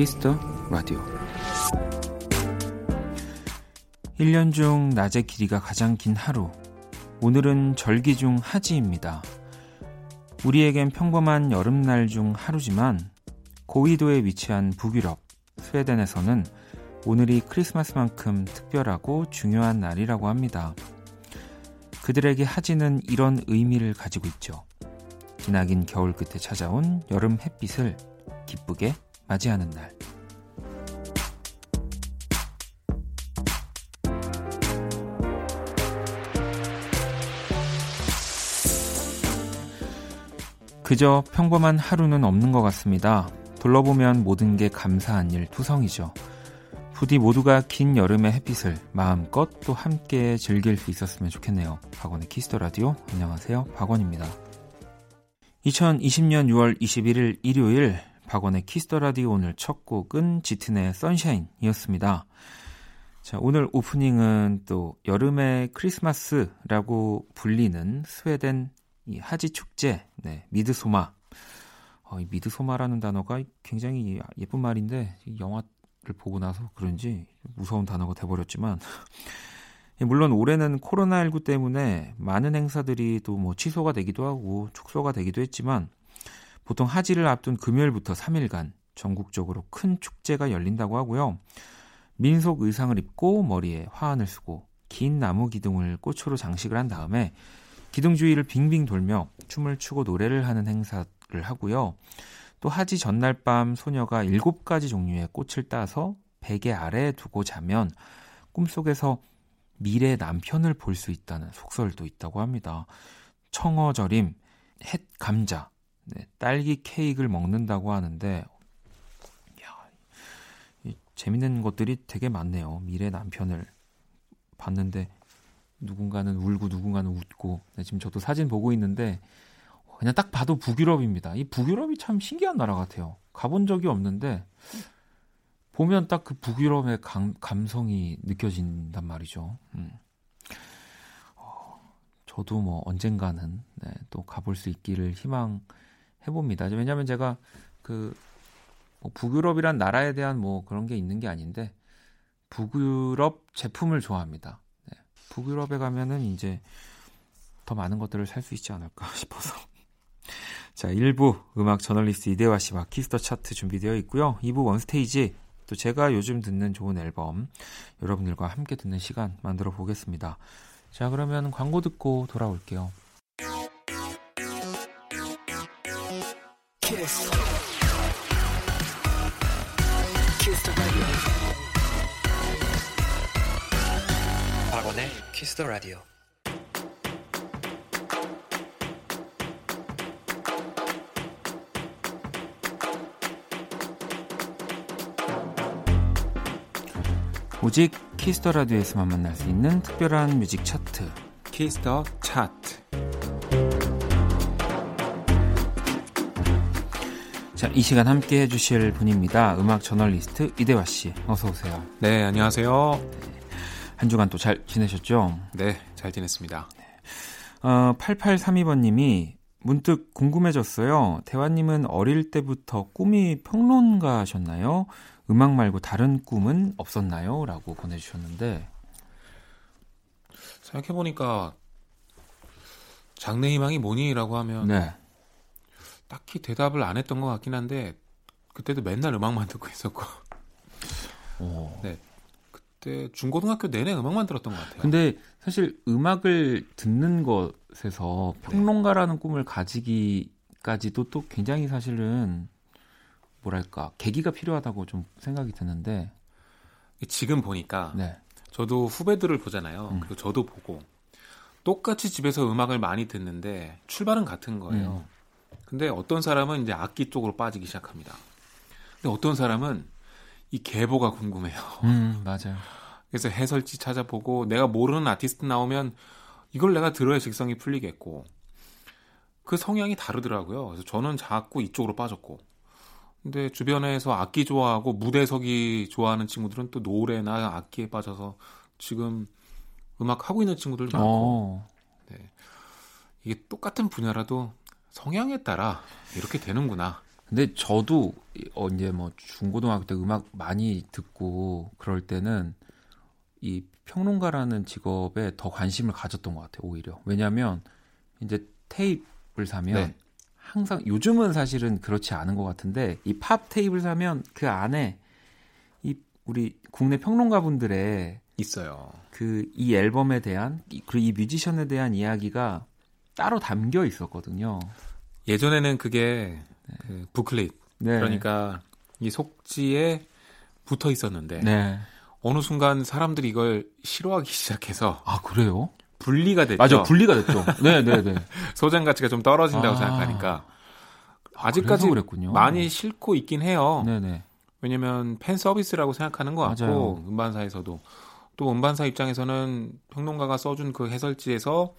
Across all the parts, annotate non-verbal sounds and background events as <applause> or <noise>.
키스 더 라디오 1년 중 낮의 길이가 가장 긴 하루 오늘은 절기 중 하지입니다. 우리에겐 평범한 여름날 중 하루지만 고위도에 위치한 북유럽 스웨덴에서는 오늘이 크리스마스만큼 특별하고 중요한 날이라고 합니다. 그들에게 하지는 이런 의미를 가지고 있죠. 기나긴 겨울 끝에 찾아온 여름 햇빛을 기쁘게 맞이하는 날. 그저 평범한 하루는 없는 것 같습니다. 둘러보면 모든 게 감사한 일 투성이죠. 부디 모두가 긴 여름의 햇빛을 마음껏 또 함께 즐길 수 있었으면 좋겠네요. 박원의 키스 더 라디오. 안녕하세요. 박원입니다. 2020년 6월 21일 일요일 박원의 키스 더 라디오 오늘 첫 곡은 짙은의 Sunshine이었습니다. 자, 오늘 오프닝은 또 여름의 크리스마스라고 불리는 스웨덴 이 하지 축제, 네, Midsommar. 어, 이 Midsommar라는 단어가 굉장히 예쁜 말인데 영화를 보고 나서 그런지 무서운 단어가 돼버렸지만 물론 올해는 코로나19 때문에 많은 행사들이 또 뭐 취소가 되기도 하고 축소가 되기도 했지만 보통 하지를 앞둔 금요일부터 3일간 전국적으로 큰 축제가 열린다고 하고요. 민속 의상을 입고 머리에 화환을 쓰고 긴 나무 기둥을 꽃으로 장식을 한 다음에 기둥 주위를 빙빙 돌며 춤을 추고 노래를 하는 행사를 하고요. 또 하지 전날 밤 소녀가 7가지 종류의 꽃을 따서 베개 아래에 두고 자면 꿈속에서 미래 남편을 볼 수 있다는 속설도 있다고 합니다. 청어절임, 햇 감자, 네, 딸기 케이크를 먹는다고 하는데 야, 재밌는 것들이 되게 많네요. 미래 남편을 봤는데 누군가는 울고 누군가는 웃고 네, 지금 저도 사진 보고 있는데 그냥 딱 봐도 북유럽입니다. 이 북유럽이 참 신기한 나라 같아요. 가본 적이 없는데 보면 딱 그 북유럽의 감, 감성이 느껴진단 말이죠. 음. 어, 저도 뭐 언젠가는 네, 또 가볼 수 있기를 희망 해 봅니다. 왜냐하면 제가 그 뭐 북유럽이란 나라에 대한 뭐 그런 게 있는 게 아닌데 북유럽 제품을 좋아합니다. 네, 북유럽에 가면은 이제 더 많은 것들을 살 수 있지 않을까 <laughs> 싶어서. 자, 1부 음악 저널리스트 이대화 씨와 키스 더 차트 준비되어 있고요. 2부 원스테이지 또 제가 요즘 듣는 좋은 앨범 여러분들과 함께 듣는 시간 만들어 보겠습니다. 자, 그러면 광고 듣고 돌아올게요. 박원의 키스 더 라디오. 오직 키스 더 라디오에서만 만날 수 있는 특별한 뮤직 차트 키스 더 차트 자, 이 시간 함께 해주실 분입니다. 음악 저널리스트 이대화 씨, 어서 오세요. 네, 안녕하세요. 네, 한 주간 또 잘 지내셨죠? 네, 잘 지냈습니다. 어, 8832번님이 문득 궁금해졌어요. 대화님은 어릴 때부터 꿈이 평론가셨나요? 음악 말고 다른 꿈은 없었나요? 라고 보내주셨는데 생각해보니까 장래 희망이 뭐니라고 하면 네. 딱히 대답을 안 했던 것 같긴 한데 그때도 맨날 음악만 듣고 있었고 오. 네 그때 중고등학교 내내 음악만 들었던 것 같아요. 근데 사실 음악을 듣는 것에서 평론가라는 네. 꿈을 가지기까지도 또 굉장히 사실은 뭐랄까 계기가 필요하다고 좀 생각이 드는데 지금 보니까 네. 저도 후배들을 보잖아요. 음. 그리고 저도 보고 똑같이 집에서 음악을 많이 듣는데 출발은 같은 거예요. 음. 근데 어떤 사람은 이제 악기 쪽으로 빠지기 시작합니다. 근데 어떤 사람은 이 계보가 궁금해요. 음, 맞아요. 그래서 해설지 찾아보고 내가 모르는 아티스트 나오면 이걸 내가 들어야 직성이 풀리겠고 그 성향이 다르더라고요. 그래서 저는 자꾸 이쪽으로 빠졌고 근데 주변에서 악기 좋아하고 무대석이 좋아하는 친구들은 또 노래나 악기에 빠져서 지금 음악 하고 있는 친구들 많고 어. 네. 이게 똑같은 분야라도 성향에 따라 이렇게 되는구나. 근데 저도 어 이제 뭐 중고등학교 때 음악 많이 듣고 그럴 때는 이 평론가라는 직업에 더 관심을 가졌던 것 같아요. 오히려 왜냐하면 이제 테이프를 사면 네. 항상 요즘은 사실은 그렇지 않은 것 같은데 이 팝 테이프를 사면 그 안에 이 우리 국내 평론가분들의 있어요. 그 이 앨범에 대한 그리고 이 뮤지션에 대한 이야기가 따로 담겨 있었거든요. 예전에는 그게 네. 그 부클릿 네. 그러니까 이 속지에 붙어 있었는데 네. 어느 순간 사람들이 이걸 싫어하기 <laughs> 시작해서 아 그래요? 분리가 됐죠. 맞아, 분리가 됐죠. 네, 네, 네. <laughs> 소장 가치가 좀 떨어진다고 아, 생각하니까 아직까지 많이 싫고 있긴 해요. 네, 네. 왜냐면 팬 서비스라고 생각하는 것 같고 맞아요. 음반사에서도 또 음반사 입장에서는 평론가가 써준 그 해설지에서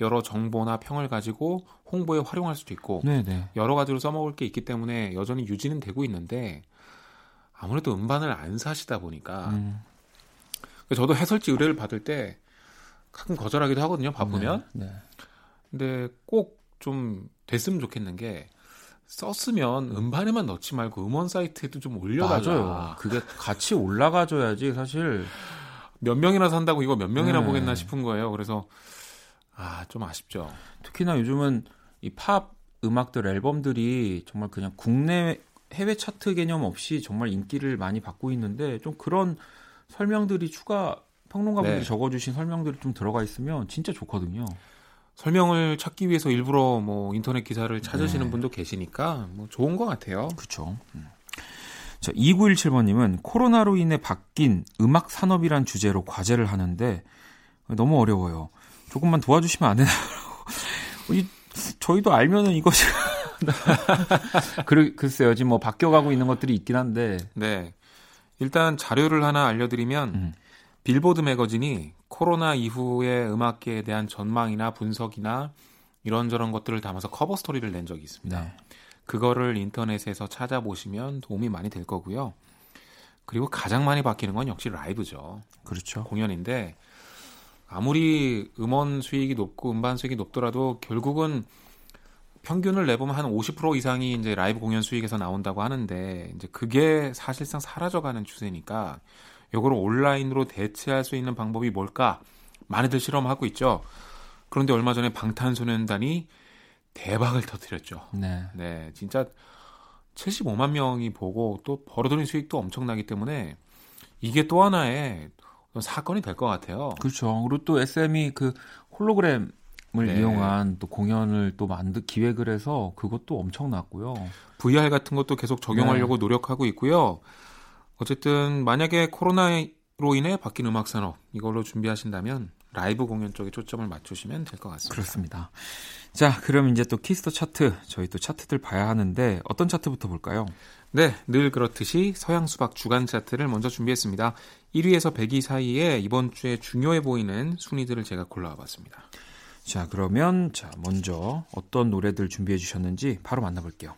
여러 정보나 평을 가지고 홍보에 활용할 수도 있고 네네. 네. 여러 가지로 써먹을 게 있기 때문에 여전히 유지는 되고 있는데 아무래도 음반을 안 사시다 보니까 음. 저도 해설지 의뢰를 받을 때 가끔 거절하기도 하거든요. 바쁘면. 네, 네. 근데 꼭 좀 됐으면 좋겠는 게 썼으면 음반에만 넣지 말고 음원 사이트에도 좀 올려달라. 맞아요. 그게 같이 올라가줘야지 사실 몇 명이나 산다고 이거 몇 명이나 네. 보겠나 싶은 거예요. 그래서 아 좀 아쉽죠. 특히나 요즘은 이 팝 음악들 앨범들이 정말 그냥 국내 해외 차트 개념 없이 정말 인기를 많이 받고 있는데 좀 그런 설명들이 추가 평론가분들이 네. 적어주신 설명들이 좀 들어가 있으면 진짜 좋거든요. 설명을 찾기 위해서 일부러 뭐 인터넷 기사를 찾으시는 네. 분도 계시니까 뭐 좋은 것 같아요. 그렇죠. 자, 2917번님은 코로나로 인해 바뀐 음악 산업이란 주제로 과제를 하는데 너무 어려워요. 조금만 도와주시면 안 되나요? <laughs> 저희도 알면은 이것이 <laughs> 그, 글쎄요, 지금 뭐 바뀌어가고 있는 것들이 있긴 한데. 네. 일단 자료를 하나 알려드리면, 음. 빌보드 매거진이 코로나 이후의 음악계에 대한 전망이나 분석이나 이런저런 것들을 담아서 커버 스토리를 낸 적이 있습니다. 네. 그거를 인터넷에서 찾아보시면 도움이 많이 될 거고요. 그리고 가장 많이 바뀌는 건 역시 라이브죠. 그렇죠. 공연인데 아무리 음원 수익이 높고 음반 수익이 높더라도 결국은 평균을 내보면 한 50% 이상이 이제 라이브 공연 수익에서 나온다고 하는데 이제 그게 사실상 사라져가는 추세니까 요거를 온라인으로 대체할 수 있는 방법이 뭘까 많이들 실험하고 있죠. 그런데 얼마 전에 방탄소년단이 대박을 터뜨렸죠. 네. 네, 진짜 75만 명이 보고 또 벌어들인 수익도 엄청나기 때문에 이게 또 하나의 사건이 될 것 같아요. 그렇죠. 그리고 또 SM이 그 홀로그램 을 네. 이용한 또 공연을 또 만들 기획을 해서 그것도 엄청났고요. VR 같은 것도 계속 적용하려고 네. 노력하고 있고요. 어쨌든 만약에 코로나로 인해 바뀐 음악 산업 이걸로 준비하신다면 라이브 공연 쪽에 초점을 맞추시면 될 것 같습니다. 그렇습니다. 자, 그럼 이제 또 키스 더 차트 저희 또 차트들 봐야 하는데 어떤 차트부터 볼까요? 네, 늘 그렇듯이 서양 수박 주간 차트를 먼저 준비했습니다. 1위에서 100위 사이에 이번 주에 중요해 보이는 순위들을 제가 골라와 봤습니다. 자, 그러면 자, 먼저 어떤 노래들 준비해 주셨는지 바로 만나 볼게요.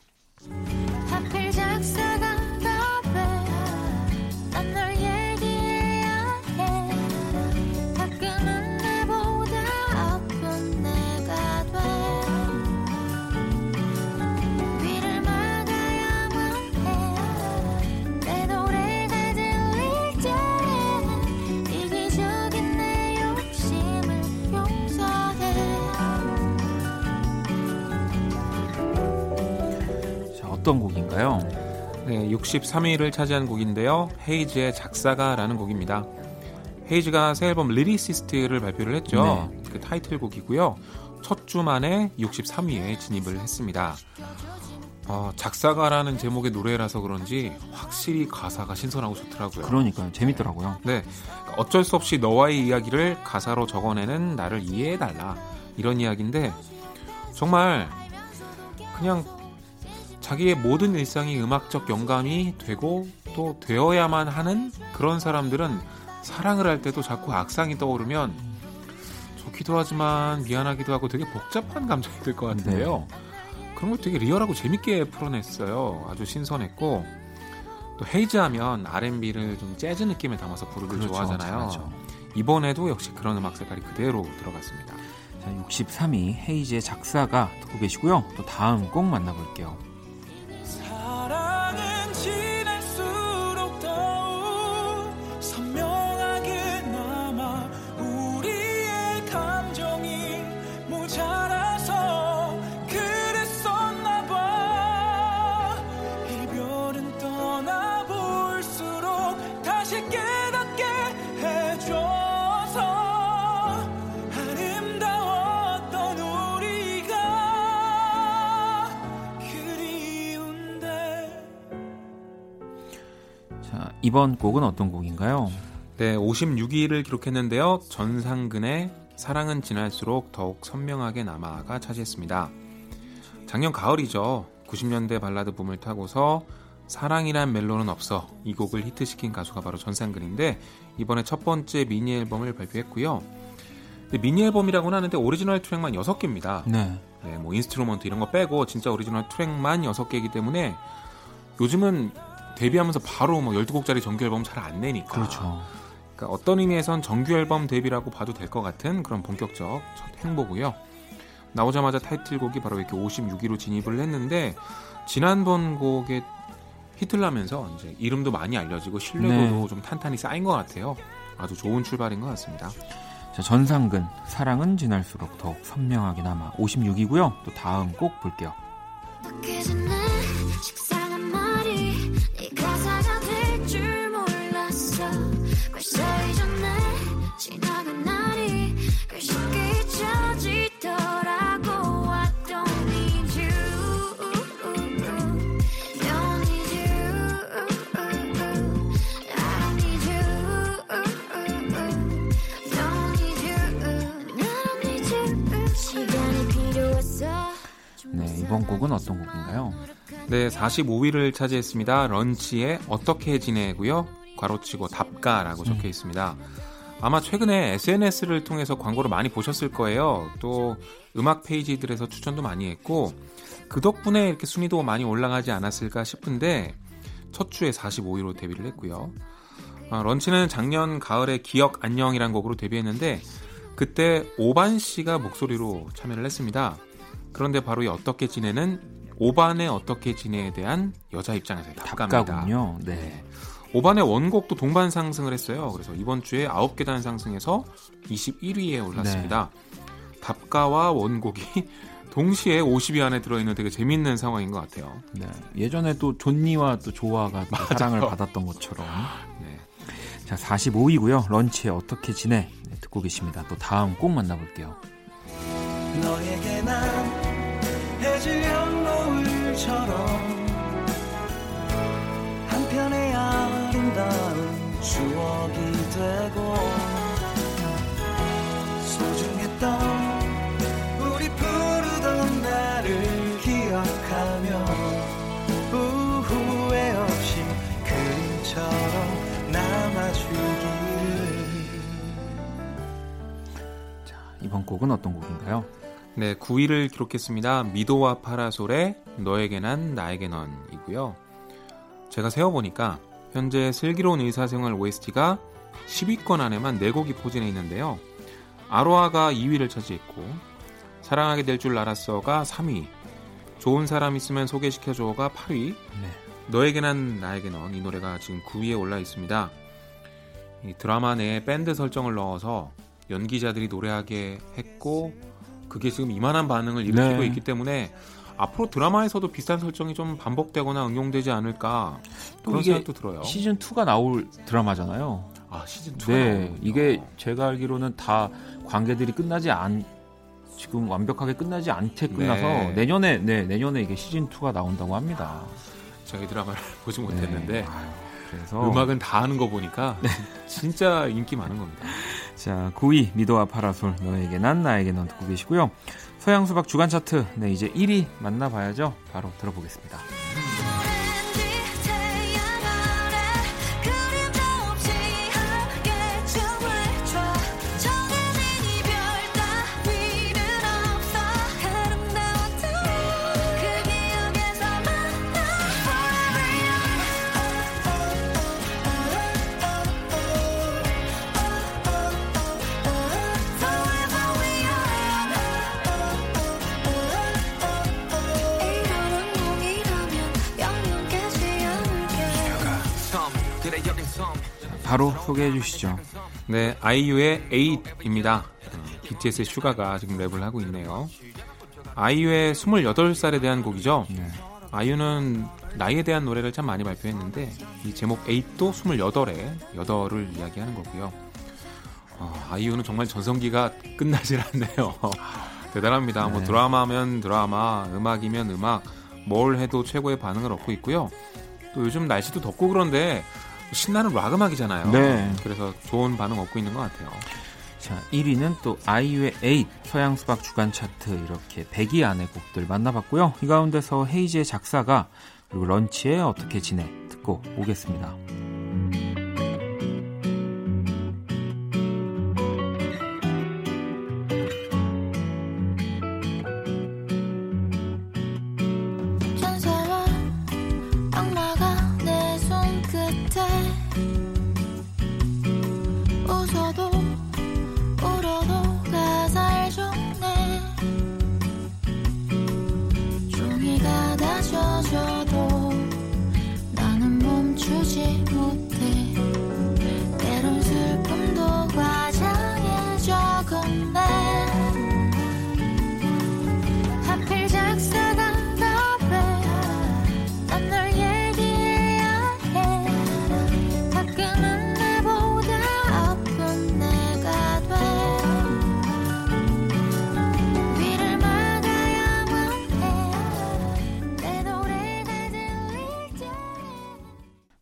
어떤 곡인가요? 네, 63위를 차지한 곡인데요. 헤이즈의 작사가라는 곡입니다. 헤이즈가 새 앨범 Lyricist를 발표를 했죠. 네. 그 타이틀곡이고요. 첫 주 만에 63위에 진입을 했습니다. 어, 작사가라는 제목의 노래라서 그런지 확실히 가사가 신선하고 좋더라고요. 그러니까요. 재밌더라고요. 네. 어쩔 수 없이 너와의 이야기를 가사로 적어내는 나를 이해해달라. 이런 이야기인데 정말 그냥 자기의 모든 일상이 음악적 영감이 되고 또 되어야만 하는 그런 사람들은 사랑을 할 때도 자꾸 악상이 떠오르면 좋기도 하지만 미안하기도 하고 되게 복잡한 감정이 들 것 같은데요. 네. 그런 걸 되게 리얼하고 재밌게 풀어냈어요. 아주 신선했고 또 헤이즈하면 R&B를 좀 재즈 느낌에 담아서 부르길 그렇죠, 좋아하잖아요. 잘하죠. 이번에도 역시 그런 음악 색깔이 그대로 들어갔습니다. 자, 63위 헤이즈의 작사가 듣고 계시고요. 또 다음 꼭 만나볼게요. water. 이번 곡은 어떤 곡인가요? 네, 56위를 기록했는데요. 전상근의 사랑은 지날수록 더욱 선명하게 남아가 차지했습니다. 작년 가을이죠. 90년대 발라드 붐을 타고서 사랑이란 멜로는 없어 이 곡을 히트시킨 가수가 바로 전상근인데 이번에 첫 번째 미니 앨범을 발표했고요. 미니 앨범이라고는 하는데 오리지널 트랙만 6개입니다. 네. 네, 뭐 instrument 이런 거 빼고 진짜 오리지널 트랙만 6개이기 때문에 요즘은 데뷔하면서 바로 뭐 12곡짜리 정규 앨범 잘 안 내니까. 그렇죠. 그러니까 어떤 의미에선 정규 앨범 데뷔라고 봐도 될 것 같은 그런 본격적 첫 행보고요. 나오자마자 타이틀곡이 바로 이렇게 56위로 진입을 했는데 지난번 곡에 히트를 하면서 이제 이름도 많이 알려지고 신뢰도도 네. 좀 탄탄히 쌓인 것 같아요. 아주 좋은 출발인 것 같습니다. 자, 전상근 사랑은 지날수록 더욱 선명하게 남아 56이고요. 또 다음 곡 볼게요. 네, 45위를 차지했습니다. 런치의 어떻게 지내고요. 괄호치고 답가라고 적혀 있습니다. 아마 최근에 SNS를 통해서 광고를 많이 보셨을 거예요. 또 음악 페이지들에서 추천도 많이 했고 그 덕분에 이렇게 순위도 많이 올라가지 않았을까 싶은데 첫 주에 45위로 데뷔를 했고요. 아, 런치는 작년 가을에 기억 안녕이란 곡으로 데뷔했는데 그때 오반 씨가 목소리로 참여를 했습니다. 그런데 바로 이 어떻게 지내는 오반의 어떻게 지내에 대한 여자 입장에서의. 답가군요. 네. 오반의 원곡도 동반 상승을 했어요. 그래서 이번 주에 9계단 상승해서 21위에 올랐습니다. 답가와 원곡이 <laughs> 동시에 50위 안에 들어있는 되게 재밌는 상황인 것 같아요. 네. 예전에 또 존니와 또 조아가 또 사랑을 받았던 것처럼. <laughs> 네. 자, 45위고요. 런치에 어떻게 지내? 네, 듣고 계십니다. 또 다음 곡 만나볼게요. 너에게 난 해질녘 노을처럼 한편의 아름다운 추억이 되고 소중했던 우리 부르던 날을 기억하며 후회 없이 그림처럼 남아주기를 자, 이번 곡은 어떤 곡인가요? 네, 9위를 기록했습니다. 미도와 파라솔의 너에게 난 나에게 넌이고요. 제가 세어보니까 현재 슬기로운 의사생활 OST가 10위권 안에만 4곡이 포진해 있는데요. 아로아가 2위를 차지했고 사랑하게 될 줄 알았어가 3위 좋은 사람 있으면 소개시켜줘가 8위 네. 너에게 난 나에게 넌 이 노래가 지금 9위에 올라 있습니다. 이 드라마 내에 밴드 설정을 넣어서 연기자들이 노래하게 했고 그게 지금 이만한 반응을 일으키고 네. 있기 때문에 앞으로 드라마에서도 비슷한 설정이 좀 반복되거나 응용되지 않을까 또 그런 생각도 들어요. 시즌 2가 나올 드라마잖아요. 아 시즌 2가 네, 이게 제가 알기로는 다 관계들이 끝나지 않 지금 완벽하게 끝나지 않게 끝나서 네. 내년에 네 내년에 이게 시즌 2가 나온다고 합니다. 저희 드라마를 <laughs> 보지 네. 못했는데 아유, 그래서 음악은 다 하는 거 보니까 진짜 인기 많은 겁니다. 자 9위 미도와 파라솔 너에게 난 나에게 넌 듣고 계시고요. 서양 수박 주간 차트 네 이제 1위 만나봐야죠. 바로 들어보겠습니다. 소개해 주시죠. 네, 아이유의 8입니다. BTS의 슈가가 지금 랩을 하고 있네요. 아이유의 28살에 대한 곡이죠. 네. 아이유는 나이에 대한 노래를 참 많이 발표했는데 이 제목 8도 28에 8을 이야기하는 거고요. 어, 아이유는 정말 전성기가 끝나질 않네요. <laughs> 대단합니다. 뭐 네. 드라마면 드라마, 음악이면 음악, 뭘 해도 최고의 반응을 얻고 있고요. 또 요즘 날씨도 덥고 그런데 신나는 락 음악이잖아요. 네. 그래서 좋은 반응 얻고 있는 것 같아요. 자, 1위는 또 아이유의 8 서양 수박 주간 차트 이렇게 100위 안에 곡들 만나봤고요. 이 가운데서 헤이즈의 작사가 그리고 런치의 어떻게 지내 듣고 오겠습니다.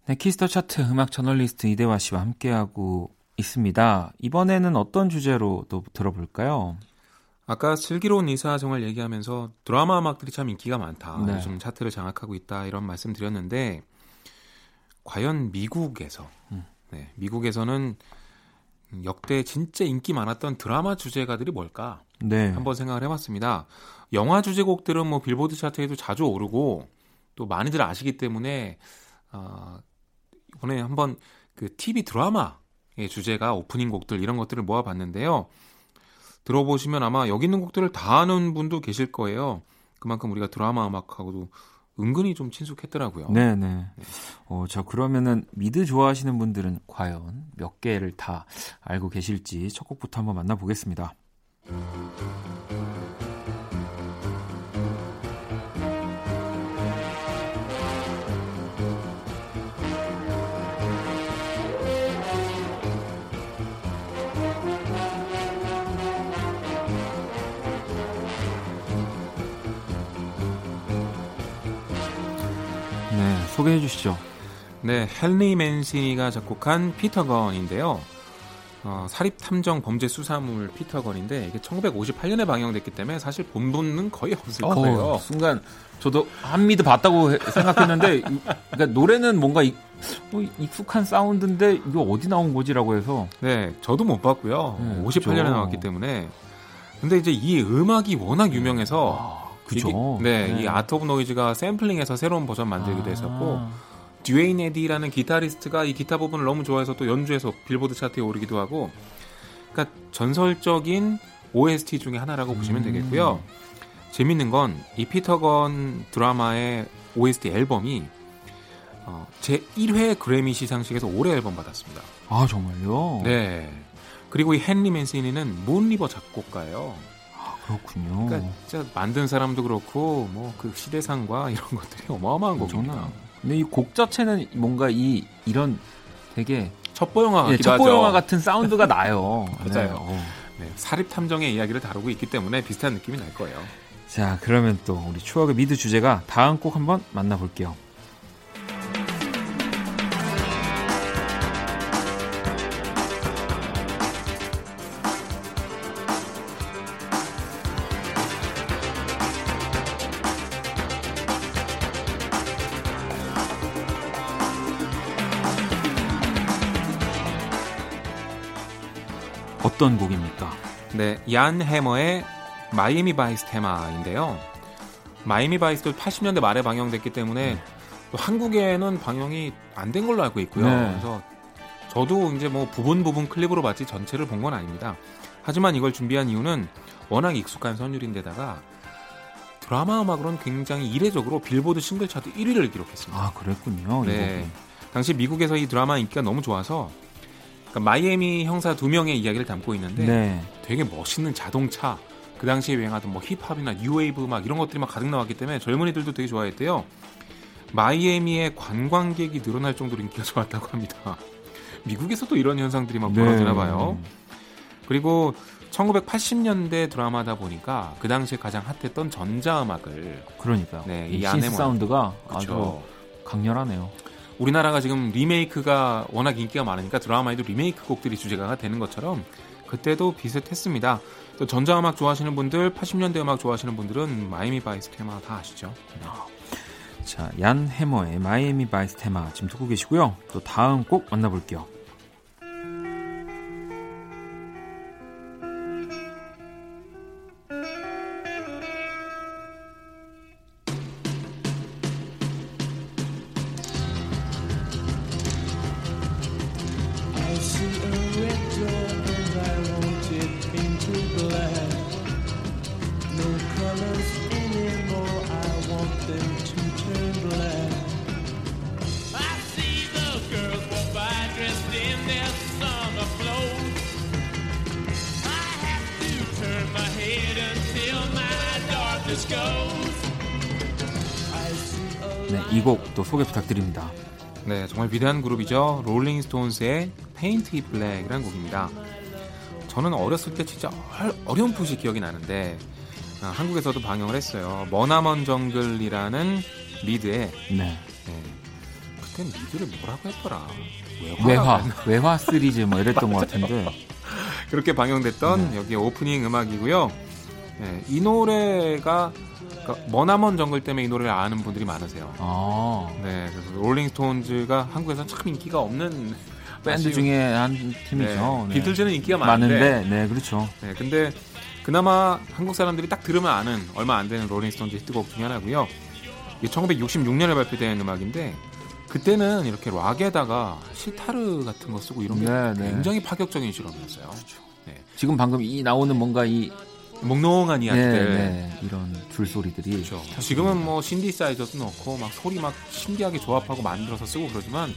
네, 키스 더 차트 음악 저널리스트 이대화 씨와 함께하고 있습니다. 이번에는 어떤 주제로 또 들어볼까요? 아까 슬기로운 의사생활 얘기하면서 드라마 음악들이 참 인기가 많다. 네. 요즘 차트를 장악하고 있다. 이런 말씀 드렸는데 과연 미국에서 음. 네, 미국에서는 역대 진짜 인기 많았던 드라마 주제가들이 뭘까? 네. 한번 생각을 해봤습니다. 영화 주제곡들은 뭐 빌보드 차트에도 자주 오르고 또 많이들 아시기 때문에 아, 이번에 한번 그 TV 드라마의 주제가 오프닝 곡들 이런 것들을 모아봤는데요. 들어보시면 아마 여기 있는 곡들을 다 아는 분도 계실 거예요. 그만큼 우리가 드라마 음악하고도 은근히 좀 친숙했더라고요. 네네. 어, 자, 그러면은 미드 좋아하시는 분들은 과연 몇 개를 다 알고 계실지 첫 곡부터 한번 만나보겠습니다. 소개해 주시죠. 네, 헨리 맨시니가 작곡한 피터 건인데요. 어, 사립탐정 범죄 수사물 피터 건인데 이게 1958년에 방영됐기 때문에 사실 본 분은 거의 없을 거예요. 어, 순간 저도 한미드 봤다고 해- 생각했는데 이- 그러니까 노래는 뭔가 이- 어, 익숙한 사운드인데 이거 어디 나온 거지라고 해서 네, 저도 못 봤고요. 네, 58년에 그죠. 나왔기 때문에. 근데 이제 이 음악이 워낙 유명해서 아, 그죠. 네, 네. 이 아트 오브 노이즈가 샘플링해서 새로운 버전 만들기도 했었고 아, 듀웨인 에디라는 기타리스트가 이 기타 부분을 너무 좋아해서 또 연주해서 빌보드 차트에 오르기도 하고 그러니까 전설적인 OST 중에 하나라고 보시면 음. 되겠고요. 재밌는 건 이 피터건 드라마의 OST 앨범이 어, 제 1회 그래미 시상식에서 올해 앨범 받았습니다. 아 정말요? 네. 그리고 이 헨리 맨시니는 문리버 작곡가예요. 아, 그렇군요. 그러니까 진짜 만든 사람도 그렇고 뭐 그 시대상과 <laughs> 이런 것들이 어마어마한. 저는 근데 이 곡 자체는 뭔가 이 이런 되게 첩보 영화 예, 같기도 첩보 하죠. 영화 같은 사운드가 <laughs> 나요. 맞아요. 네, 어. 네, 사립 탐정의 이야기를 다루고 있기 때문에 비슷한 느낌이 날 거예요. 자, 그러면 또 우리 추억의 미드 주제가 다음 곡 한번 만나볼게요. 어떤 곡입니까? 네, 얀 해머의 마이애미 바이스 테마인데요. 마이애미 바이스도 80년대 말에 방영됐기 때문에 또 한국에는 방영이 안 된 걸로 알고 있고요. 네. 그래서 저도 이제 뭐 부분 부분 클립으로 봤지 전체를 본 건 아닙니다. 하지만 이걸 준비한 이유는 워낙 익숙한 선율인데다가 드라마 음악으로는 굉장히 이례적으로 빌보드 싱글 차트 1위를 기록했습니다. 아, 그랬군요. 이 네. 당시 미국에서 이 드라마 인기가 너무 좋아서 그러니까 마이애미 형사 두 명의 이야기를 담고 있는데 네. 되게 멋있는 자동차 그 당시에 유행하던 뭐 힙합이나 뉴웨이브 막 이런 것들이 막 가득 나왔기 때문에 젊은이들도 되게 좋아했대요. 마이애미의 관광객이 늘어날 정도로 인기가 <laughs> 좋았다고 합니다. 미국에서도 이런 현상들이 막 네. 벌어지나 봐요. 그리고 1980년대 드라마다 보니까 그 당시에 가장 핫했던 전자음악을 그러니까요. 네, 이 안에 뭐- 사운드가 아주 그쵸. 강렬하네요. 우리나라가 지금 리메이크가 워낙 인기가 많으니까 드라마에도 리메이크 곡들이 주제가 되는 것처럼 그때도 비슷했습니다. 또 전자음악 좋아하시는 분들, 80년대 음악 좋아하시는 분들은 마이애미 바이스 테마 다 아시죠? 자, 얀 해머의 마이애미 바이스 테마 지금 듣고 계시고요. 또 다음 곡 만나볼게요. 위대한 그룹이죠. 롤링 스톤스의 Paint It Black이라는 곡입니다. 저는 어렸을 때 진짜 얼- 어렴풋이 기억이 나는데 아, 한국에서도 방영을 했어요. 머나먼 정글이라는 미드에 네. 네, 그때 미드를 뭐라고 했더라? 외화, 외화 시리즈 뭐 이랬던 것 같은데. <laughs> 그렇게 방영됐던 여기 오프닝 음악이고요. 네, 이 노래가 그러니까 머나먼 정글 때문에 이 노래를 아는 분들이 많으세요. 아, 네, 그래서 롤링스톤즈가 한국에서 참 인기가 없는 <laughs> 밴드 중에 한 팀이죠. 네, 네. 비틀즈는 인기가 많은데, 많은데, 네, 그렇죠. 네, 근데 그나마 한국 사람들이 딱 들으면 아는 얼마 안 되는 롤링스톤즈 히트곡 중에 하나고요. 이게 1966년에 발표된 음악인데 그때는 이렇게 락에다가 시타르 같은 거 쓰고 이런 게 네, 네. 굉장히 파격적인 실험이었어요. 지금 방금 이 나오는 뭔가 이 몽롱한 네, 이야기들. 네, 이런 줄소리들이 그렇죠. 지금은 뭐 신디사이저도 넣고 막 소리 막 신기하게 조합하고 만들어서 쓰고 그러지만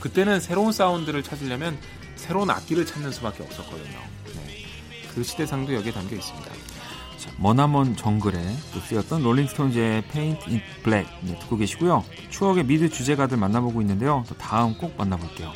그때는 새로운 사운드를 찾으려면 새로운 악기를 찾는 수밖에 없었거든요. 네. 그 시대상도 여기에 담겨 있습니다. 자, 머나먼 정글에 또 쓰였던 롤링스톤즈의 Paint It Black 네, 듣고 계시고요. 추억의 미드 주제가들 만나보고 있는데요. 또 다음 꼭 만나볼게요.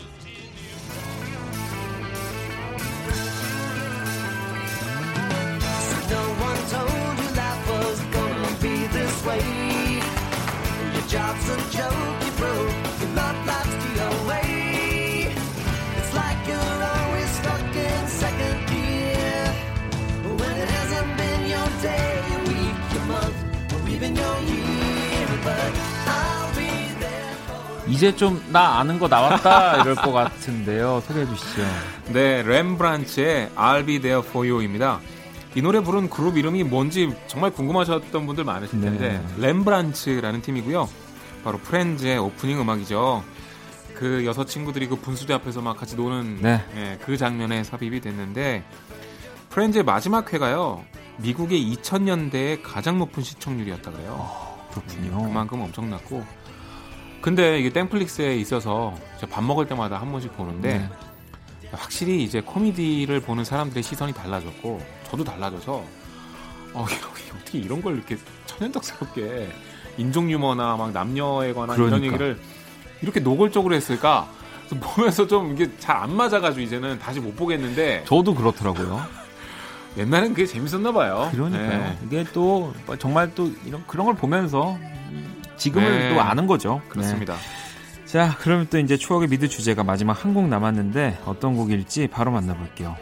이제 좀 나 아는 거 나왔다 <laughs> 이럴 것 같은데요. 소개해 주시죠. 네, 렘브란츠의 I'll Be There For You입니다. 이 노래 부른 그룹 이름이 뭔지 정말 궁금하셨던 분들 많으실 네. 텐데 렘브란츠라는 팀이고요. 바로 프렌즈의 오프닝 음악이죠. 그 여섯 친구들이 그 분수대 앞에서 막 같이 노는 네. 예, 그 장면에 삽입이 됐는데 프렌즈의 마지막 회가요. 미국의 2000년대에 가장 높은 시청률이었다 그래요. 그렇군요. 그만큼 엄청났고 근데 이게 땡플릭스에 있어서 밥 먹을 때마다 한 번씩 보는데 네. 확실히 이제 코미디를 보는 사람들의 시선이 달라졌고 저도 달라져서 어 어떻게 이런 걸 이렇게 천연덕스럽게 인종 유머나 막 남녀에 관한 이런 그러니까. 얘기를 이렇게 노골적으로 했을까 보면서 좀 이게 잘 안 맞아가지고 이제는 다시 못 보겠는데 저도 그렇더라고요. <laughs> 옛날엔 그게 재밌었나 봐요. 그러니까요. 네, 이게 또 정말 또 이런 그런 걸 보면서 지금을 네. 또 아는 거죠. 네. 그렇습니다. 자, 그러면 또 이제 추억의 미드 주제가 마지막 한 곡 남았는데 어떤 곡일지 바로 만나볼게요.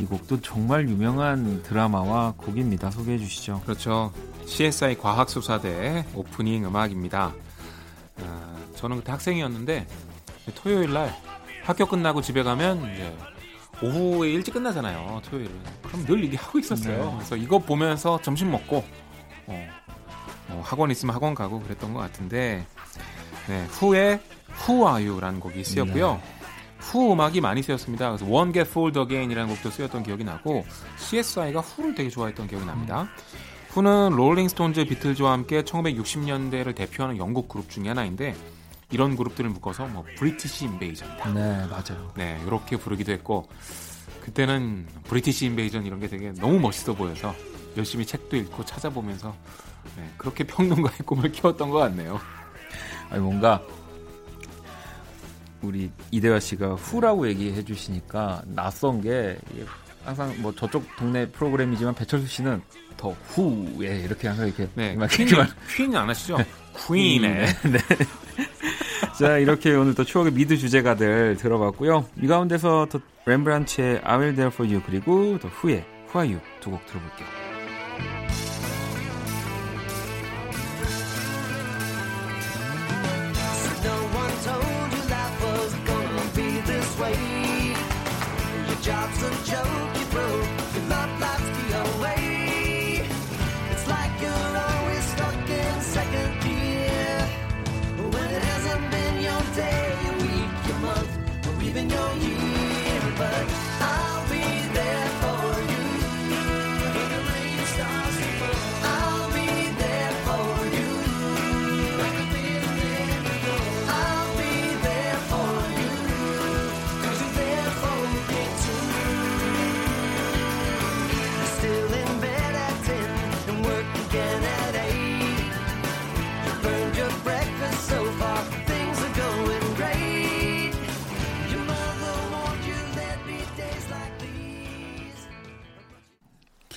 이 곡도 정말 유명한 드라마와 곡입니다. 소개해 주시죠. 그렇죠. CSI 과학수사대 오프닝 음악입니다. 아, 저는 그때 학생이었는데 토요일 날 학교 끝나고 집에 가면 이제 오후에 일찍 끝나잖아요. 토요일은. 그럼 늘 이게 하고 있었어요. 네. 그래서 이거 보면서 점심 먹고 어, 어, 학원 있으면 학원 가고 그랬던 것 같은데 네, 후에 You라는 곡이 쓰였고요. 네. 후 음악이 많이 쓰였습니다. 그래서 One Get Fooled Again이라는 곡도 쓰였던 기억이 나고 CSI가 후를 되게 좋아했던 기억이 납니다. 후는 롤링스톤즈, 비틀즈와 함께 1960년대를 대표하는 영국 그룹 중에 하나인데 이런 그룹들을 묶어서 뭐 British Invasion이다. 네, 맞아요. 네, 이렇게 부르기도 했고 그때는 British Invasion 이런 게 되게 너무 멋있어 보여서 열심히 책도 읽고 찾아보면서 네, 그렇게 평론가의 꿈을 <laughs> 키웠던 것 같네요. 아니 뭔가 우리 이대화 씨가 후라고 얘기해 주시니까 낯선 게 항상 뭐 저쪽 동네 프로그램이지만 배철수 씨는 더 후에 이렇게 항상 이렇게 네, 막 퀸, 안 하시죠? 퀸에. 네. <laughs> 자, 이렇게 오늘 또 추억의 미드 주제가들 들어봤고요. 이 가운데서 또 렘브란츠의 I Will There For You 그리고 또 Who Are You 두곡 들어볼게요. Joke,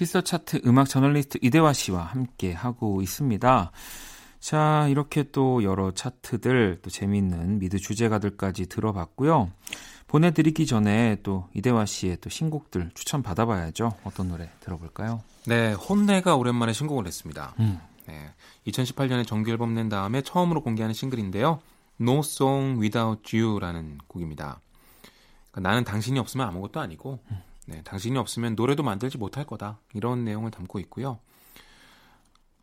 키스 차트 음악 저널리스트 이대화 씨와 함께 하고 있습니다. 자, 이렇게 또 여러 차트들, 또 재미있는 미드 주제가들까지 들어봤고요. 보내드리기 전에 또 이대화 씨의 또 신곡들 추천 받아봐야죠. 어떤 노래 들어볼까요? 네, 혼네가 오랜만에 신곡을 냈습니다. 음. 네, 2018년에 정규 앨범 낸 다음에 처음으로 공개하는 싱글인데요. No Song Without You라는 곡입니다. 그러니까 나는 당신이 없으면 아무것도 아니고, 네, 당신이 없으면 노래도 만들지 못할 거다. 이런 내용을 담고 있고요.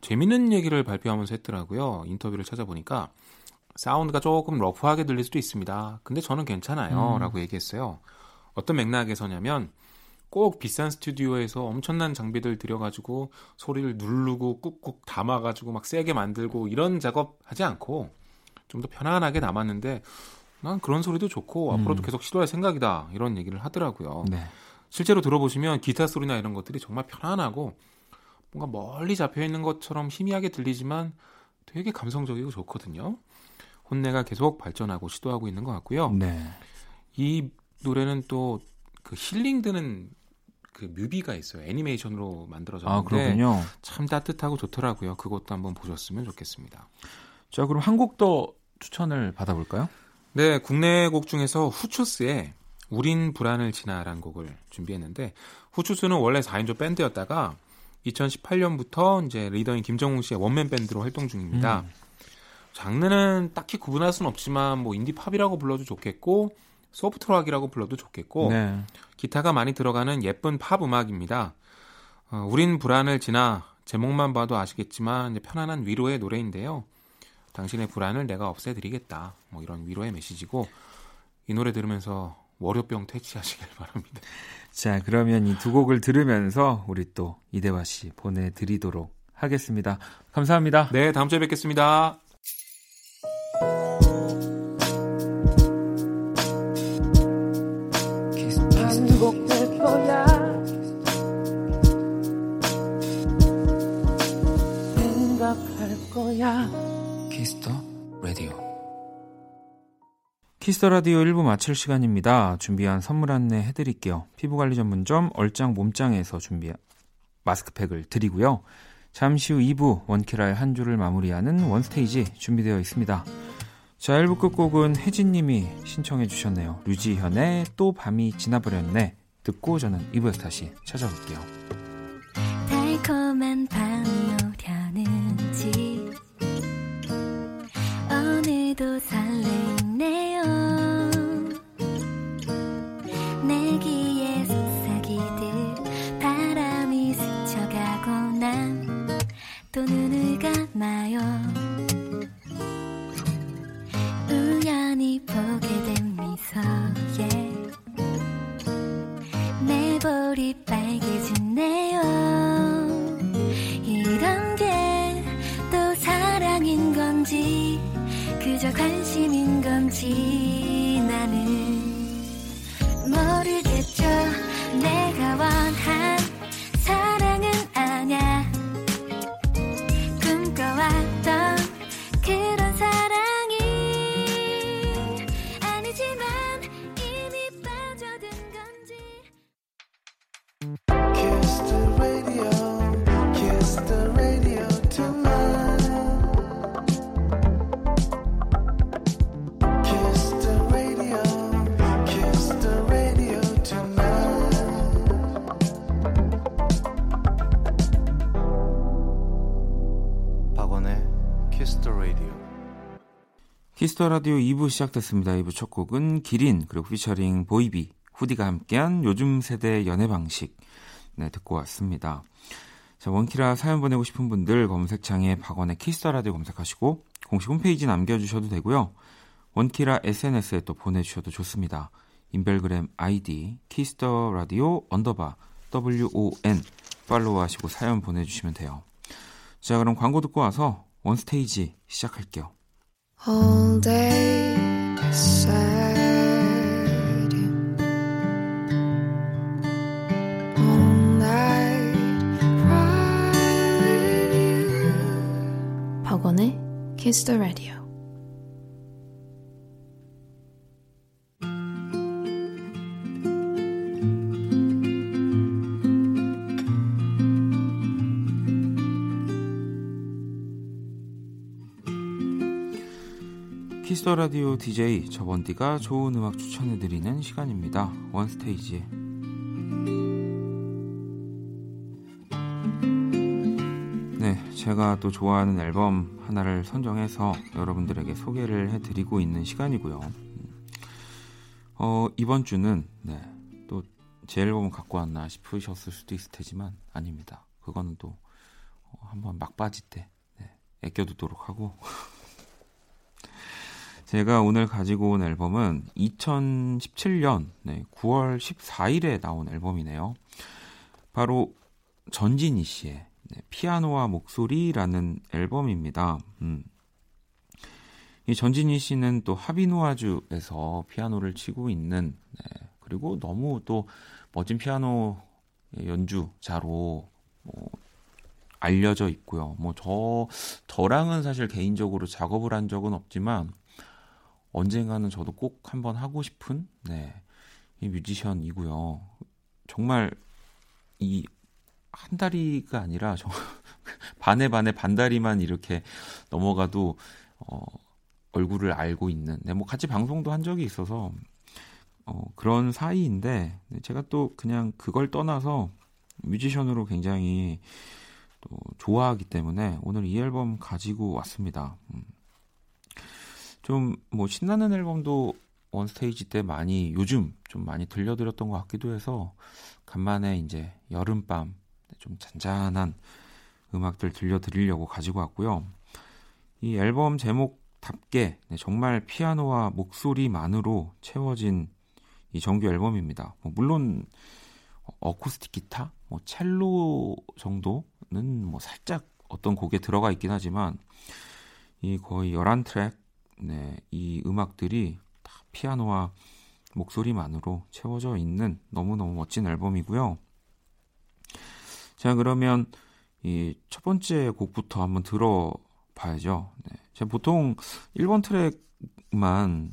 재밌는 얘기를 발표하면서 했더라고요. 인터뷰를 찾아보니까 사운드가 조금 러프하게 들릴 수도 있습니다. 근데 저는 괜찮아요. 음. 라고 얘기했어요. 어떤 맥락에서냐면 꼭 비싼 스튜디오에서 엄청난 장비들 들여가지고 소리를 누르고 꾹꾹 담아가지고 막 세게 만들고 이런 작업 하지 않고 좀 더 편안하게 남았는데 난 그런 소리도 좋고 음. 앞으로도 계속 시도할 생각이다 이런 얘기를 하더라고요. 네. 실제로 들어보시면 기타 소리나 이런 것들이 정말 편안하고 뭔가 멀리 잡혀 있는 것처럼 희미하게 들리지만 되게 감성적이고 좋거든요. 혼내가 계속 발전하고 시도하고 있는 것 같고요. 네. 이 노래는 또 그 힐링되는 그 뮤비가 있어요. 애니메이션으로 만들어졌는데 아. 참 따뜻하고 좋더라고요. 그것도 한번 보셨으면 좋겠습니다. 자, 그럼 한 곡 더 추천을 받아볼까요? 네, 국내 곡 중에서 후추스의 우린 불안을 지나라는 곡을 준비했는데 후추스는 원래 4인조 밴드였다가 2018년부터 이제 리더인 김정웅 씨의 원맨 밴드로 활동 중입니다. 음. 장르는 딱히 구분할 수는 없지만 뭐 인디 팝이라고 불러도 좋겠고 soft rock이라고 불러도 좋겠고 네. 기타가 많이 들어가는 예쁜 팝 음악입니다. 어, 우린 불안을 지나 제목만 봐도 아시겠지만 편안한 위로의 노래인데요. 당신의 불안을 내가 없애드리겠다. 뭐 이런 위로의 메시지고 이 노래 들으면서 월요병 퇴치하시길 바랍니다. 자, 그러면 이 두 곡을 들으면서 우리 또 이대화 씨 보내드리도록 하겠습니다. 감사합니다. 네, 다음 주에 뵙겠습니다. 키스 더 라디오 1부 마칠 시간입니다. 준비한 선물 안내 해드릴게요. 피부관리 전문점 얼짱 몸짱에서 준비한 마스크팩을 드리고요. 잠시 후 2부 원키라의 한 주를 마무리하는 원스테이지 준비되어 있습니다. 자, 1부 끝곡은 혜진님이 신청해 주셨네요. 류지현의 또 밤이 지나버렸네. 듣고 저는 2부에서 다시 찾아올게요. 달콤한 밤이 오려는지 어느덧 설레 키스 더 라디오 2부 시작됐습니다. 2부 첫 곡은 기린 그리고 피처링 보이비 후디가 함께한 요즘 세대 연애 방식 네 듣고 왔습니다. 자 원키라 사연 보내고 싶은 분들 검색창에 박원의 키스 더 라디오 검색하시고 공식 홈페이지 남겨주셔도 되고요. 원키라 SNS에 또 보내주셔도 좋습니다. 인별그램 아이디 키스 더 라디오 언더바 WON 팔로우하시고 사연 보내주시면 돼요. 자 그럼 광고 듣고 와서 원스테이지 시작할게요. All day sad. All night cry with you. 박원의 Kiss the Radio. 키스 더 라디오 DJ 저 원디가 좋은 음악 추천해드리는 시간입니다. 원스테이지. 네, 제가 또 좋아하는 앨범 하나를 선정해서 여러분들에게 소개를 해드리고 있는 시간이고요. 어, 이번 주는 네, 또 제 앨범을 갖고 왔나 싶으셨을 수도 있을 테지만 아닙니다. 그거는 또 어, 한번 막 빠질 때 네, 아껴두도록 하고 <laughs> 제가 오늘 가지고 온 앨범은 2017년 9월 14일에 나온 앨범이네요. 바로 전진희 씨의 네, 피아노와 목소리라는 앨범입니다. 음. 이 전진희 씨는 또 하비누아주에서 피아노를 치고 있는 네, 그리고 너무 또 멋진 피아노 연주자로 뭐 알려져 있고요. 뭐 저 저랑은 사실 개인적으로 작업을 한 적은 없지만 언젠가는 저도 꼭 한번 하고 싶은 네, 이 뮤지션이고요. 정말 이 한 다리가 아니라 <laughs> 정 반에 반에 반 다리만 이렇게 넘어가도 어, 얼굴을 알고 있는 네, 뭐 같이 방송도 한 적이 있어서 어, 그런 사이인데 네, 제가 또 그냥 그걸 떠나서 뮤지션으로 굉장히 또 좋아하기 때문에 오늘 이 앨범 가지고 왔습니다. 음. 좀 뭐 신나는 앨범도 원스테이지 때 많이 요즘 좀 많이 들려드렸던 것 같기도 해서 간만에 이제 여름밤 좀 잔잔한 음악들 들려드리려고 가지고 왔고요. 이 앨범 제목답게 네, 정말 피아노와 목소리만으로 채워진 이 정규 앨범입니다. 뭐 물론 어쿠스틱 기타, 뭐 첼로 정도는 뭐 살짝 어떤 곡에 들어가 있긴 하지만 이 거의 11트랙 네, 이 음악들이 다 피아노와 목소리만으로 채워져 있는 너무너무 멋진 앨범이고요. 자, 그러면 이 첫 번째 곡부터 한번 들어봐야죠. 네. 제가 보통 1번 트랙만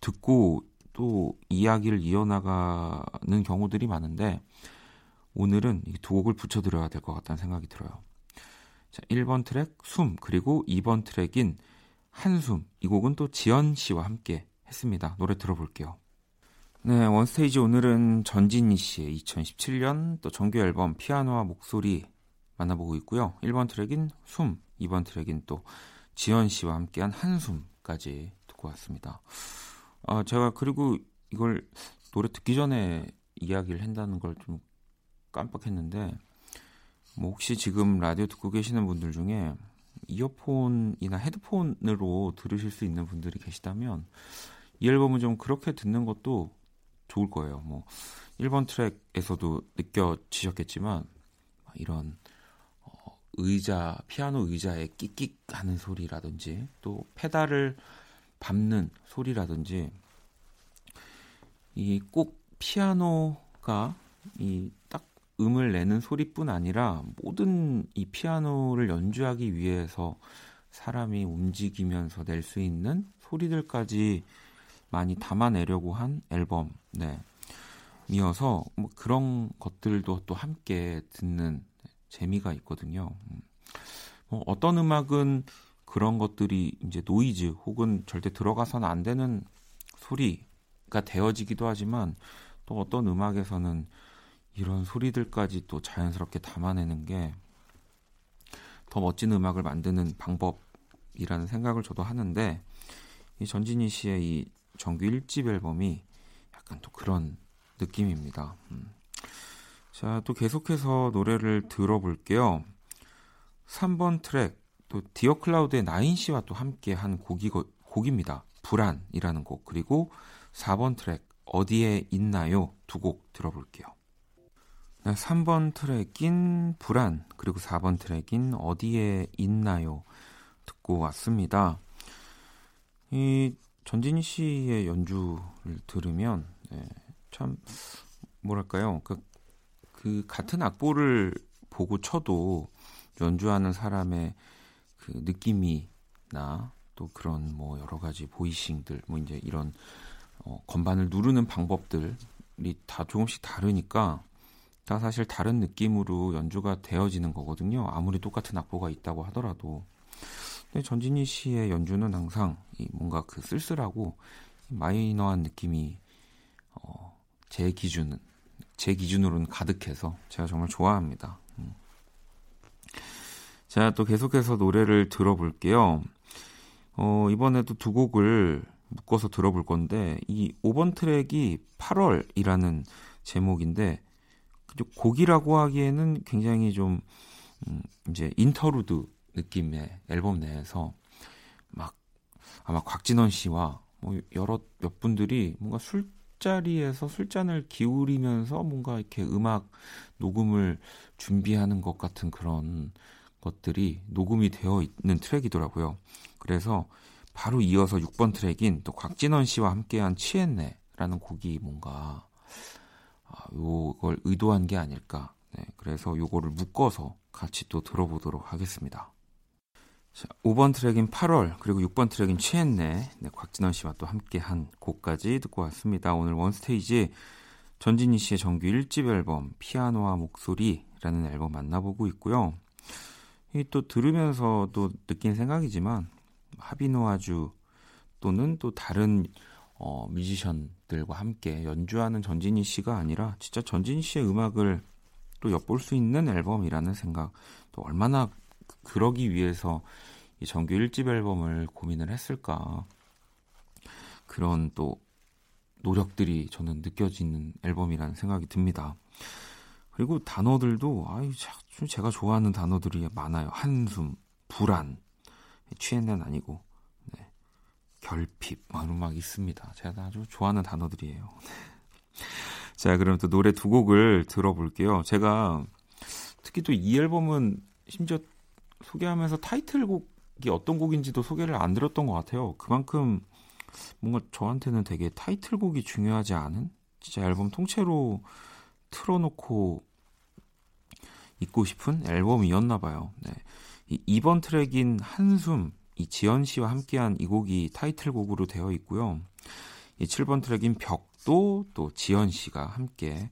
듣고 또 이야기를 이어나가는 경우들이 많은데 오늘은 이두 곡을 붙여드려야 될 것 같다는 생각이 들어요. 자, 1번 트랙 숨 그리고 2번 트랙인 한숨 이 곡은 또 지연 씨와 함께 했습니다. 노래 들어볼게요. 네, 원스테이지 오늘은 전진희 씨의 2017년 또 정규 앨범 피아노와 목소리 만나보고 있고요. 1번 트랙인 숨, 2번 트랙인 또 지연 씨와 함께한 한숨까지 듣고 왔습니다. 아, 제가 그리고 이걸 노래 듣기 전에 이야기를 한다는 걸 좀 깜빡했는데 뭐 혹시 지금 라디오 듣고 계시는 분들 중에 이어폰이나 헤드폰으로 들으실 수 있는 분들이 계시다면 이 앨범은 좀 그렇게 듣는 것도 좋을 거예요. 뭐 1번 트랙에서도 느껴지셨겠지만 이런 어, 의자 피아노 의자에 끽끽 하는 소리라든지 또 페달을 밟는 소리라든지 이 꼭 피아노가 이 딱 음을 내는 소리뿐 아니라 모든 이 피아노를 연주하기 위해서 사람이 움직이면서 낼 수 있는 소리들까지 많이 담아내려고 한 앨범, 네. 이어서 뭐 그런 것들도 또 함께 듣는 재미가 있거든요. 음. 뭐 어떤 음악은 그런 것들이 이제 노이즈 혹은 절대 들어가서는 안 되는 소리가 되어지기도 하지만 또 어떤 음악에서는 이런 소리들까지 또 자연스럽게 담아내는 게 더 멋진 음악을 만드는 방법이 앨범이라는 생각을 저도 하는데 이 전진희 씨의 이 정규 1집 앨범이 약간 또 그런 느낌입니다. 음. 자, 또 계속해서 노래를 들어볼게요. 3번 트랙 또 디어 클라우드의 나인 씨와 또 함께 한 곡이 곡입니다. 불안이라는 곡 그리고 4번 트랙 어디에 있나요? 두 곡 들어볼게요. 네, 3번 트랙인 불안 그리고 4번 트랙인 어디에 있나요? 듣고 왔습니다. 이 전진희 씨의 연주를 들으면 네, 참 뭐랄까요? 그, 그 같은 악보를 보고 쳐도 연주하는 사람의 그 느낌이나 또 그런 뭐 여러 가지 보이싱들 뭐 이제 이런 어, 건반을 누르는 방법들이 다 조금씩 다르니까 다 사실 다른 느낌으로 연주가 되어지는 거거든요. 아무리 똑같은 악보가 있다고 하더라도. 근데 전진희 씨의 연주는 항상 이 뭔가 그 쓸쓸하고 마이너한 느낌이 어, 제 기준은 제 기준으로는 가득해서 제가 정말 좋아합니다. 음. 자, 또 계속해서 노래를 들어볼게요. 어, 이번에도 두 곡을 묶어서 들어볼 건데, 이 5번 트랙이 8월이라는 제목인데, 곡이라고 하기에는 굉장히 좀, 음, 이제 인터루드 느낌의 앨범 내에서 막 아마 곽진원 씨와 뭐 여러 몇 분들이 뭔가 술자리에서 술잔을 기울이면서 뭔가 이렇게 음악 녹음을 준비하는 것 같은 그런 것들이 녹음이 되어 있는 트랙이더라고요. 그래서 바로 이어서 6번 트랙인 또 곽진원 씨와 함께한 취했네라는 곡이 뭔가 아, 요걸 의도한 게 아닐까. 네, 그래서 요거를 묶어서 같이 또 들어보도록 하겠습니다. 자, 5번 트랙인 8월 그리고 6번 트랙인 취했네. 네, 곽진원 씨와 또 함께한 곡까지 듣고 왔습니다. 오늘 원스테이지 전진희 씨의 정규 1집 앨범 피아노와 목소리라는 앨범 만나보고 있고요. 또 들으면서도 느낀 생각이지만 하비노 아주 또는 또 다른 어, 뮤지션 들과 함께 연주하는 전진희 씨가 아니라 진짜 전진희 씨의 음악을 또 엿볼 수 있는 앨범이라는 생각 또 얼마나 그러기 위해서 이 정규 1집 앨범을 고민을 했을까 그런 또 노력들이 저는 느껴지는 앨범이라는 생각이 듭니다. 그리고 단어들도 아유 제가 좋아하는 단어들이 많아요. 한숨, 불안, 취했는 아니고 네. 결핍 막 있습니다. 제가 아주 좋아하는 단어들이에요. <laughs> 자, 그럼 또 노래 두 곡을 들어볼게요. 제가 특히 또 이 앨범은 심지어 소개하면서 타이틀곡이 어떤 곡인지도 소개를 안 들었던 것 같아요. 그만큼 뭔가 저한테는 되게 타이틀곡이 중요하지 않은 진짜 앨범 통째로 틀어놓고 있고 싶은 앨범이었나 봐요. 네. 이 2번 트랙인 한숨, 이 지연 씨와 함께한 이 곡이 타이틀곡으로 되어 있고요. 이 7번 트랙인 벽도 또 지연 씨가 함께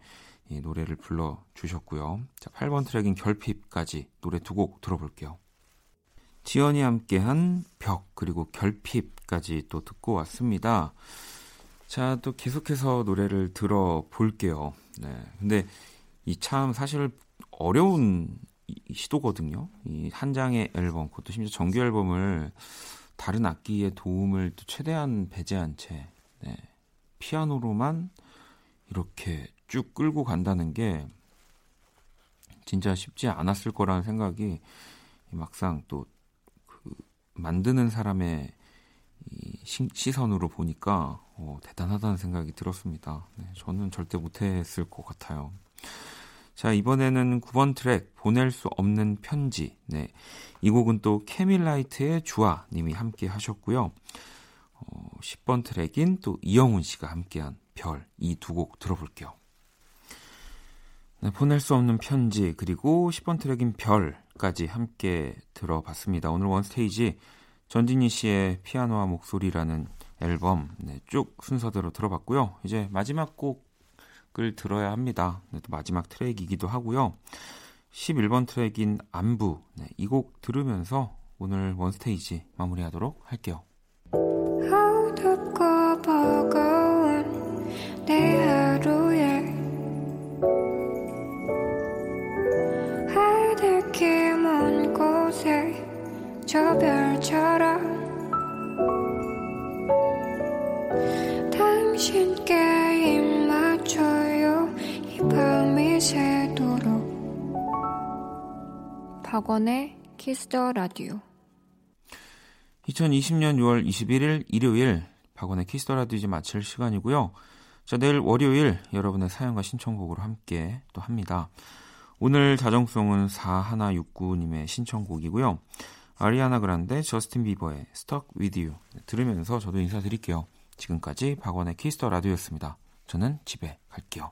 이 노래를 불러 주셨고요. 자, 8번 트랙인 결핍까지 노래 두 곡 들어볼게요. 지연이 함께한 벽 그리고 결핍까지 또 듣고 왔습니다. 자, 또 계속해서 노래를 들어볼게요. 네. 근데 이 참 사실 어려운 시도거든요. 이 한 장의 앨범, 그것도 심지어 정규 앨범을 다른 악기의 도움을 또 최대한 배제한 채 네, 피아노로만 이렇게 쭉 끌고 간다는 게 진짜 쉽지 않았을 거라는 생각이 막상 또 그 만드는 사람의 이 시, 선으로 보니까 어, 대단하다는 생각이 들었습니다. 네, 저는 절대 못했을 것 같아요. 자, 이번에는 9번 트랙, 보낼 수 없는 편지. 네. 이 곡은 또 케밀라이트의 주아 님이 함께 하셨고요. 어, 10번 트랙인 또 이영훈 씨가 함께한 별. 이 두 곡 들어볼게요. 네, 보낼 수 없는 편지, 그리고 10번 트랙인 별까지 함께 들어봤습니다. 오늘 원스테이지 전진희 씨의 피아노와 목소리라는 앨범 네, 쭉 순서대로 들어봤고요. 이제 마지막 곡 을 들어야 합니다. 네, 또 마지막 트랙이기도 하고요. 11번 트랙인 안부 네, 이 곡 들으면서 오늘 원스테이지 마무리하도록 할게요. 어둡고 버거운 내 박원의 키스 더 라디오 2020년 6월 21일 일요일 박원의 키스 더 라디오 이제 마칠 시간이고요. 자, 내일 월요일 여러분의 사연과 신청곡으로 함께 또 합니다. 오늘 자정송은 4169님의 신청곡이고요. 아리아나 그란데 저스틴 비버의 Stuck With You 들으면서 저도 인사드릴게요. 지금까지 박원의 키스 더 라디오였습니다. 저는 집에 갈게요.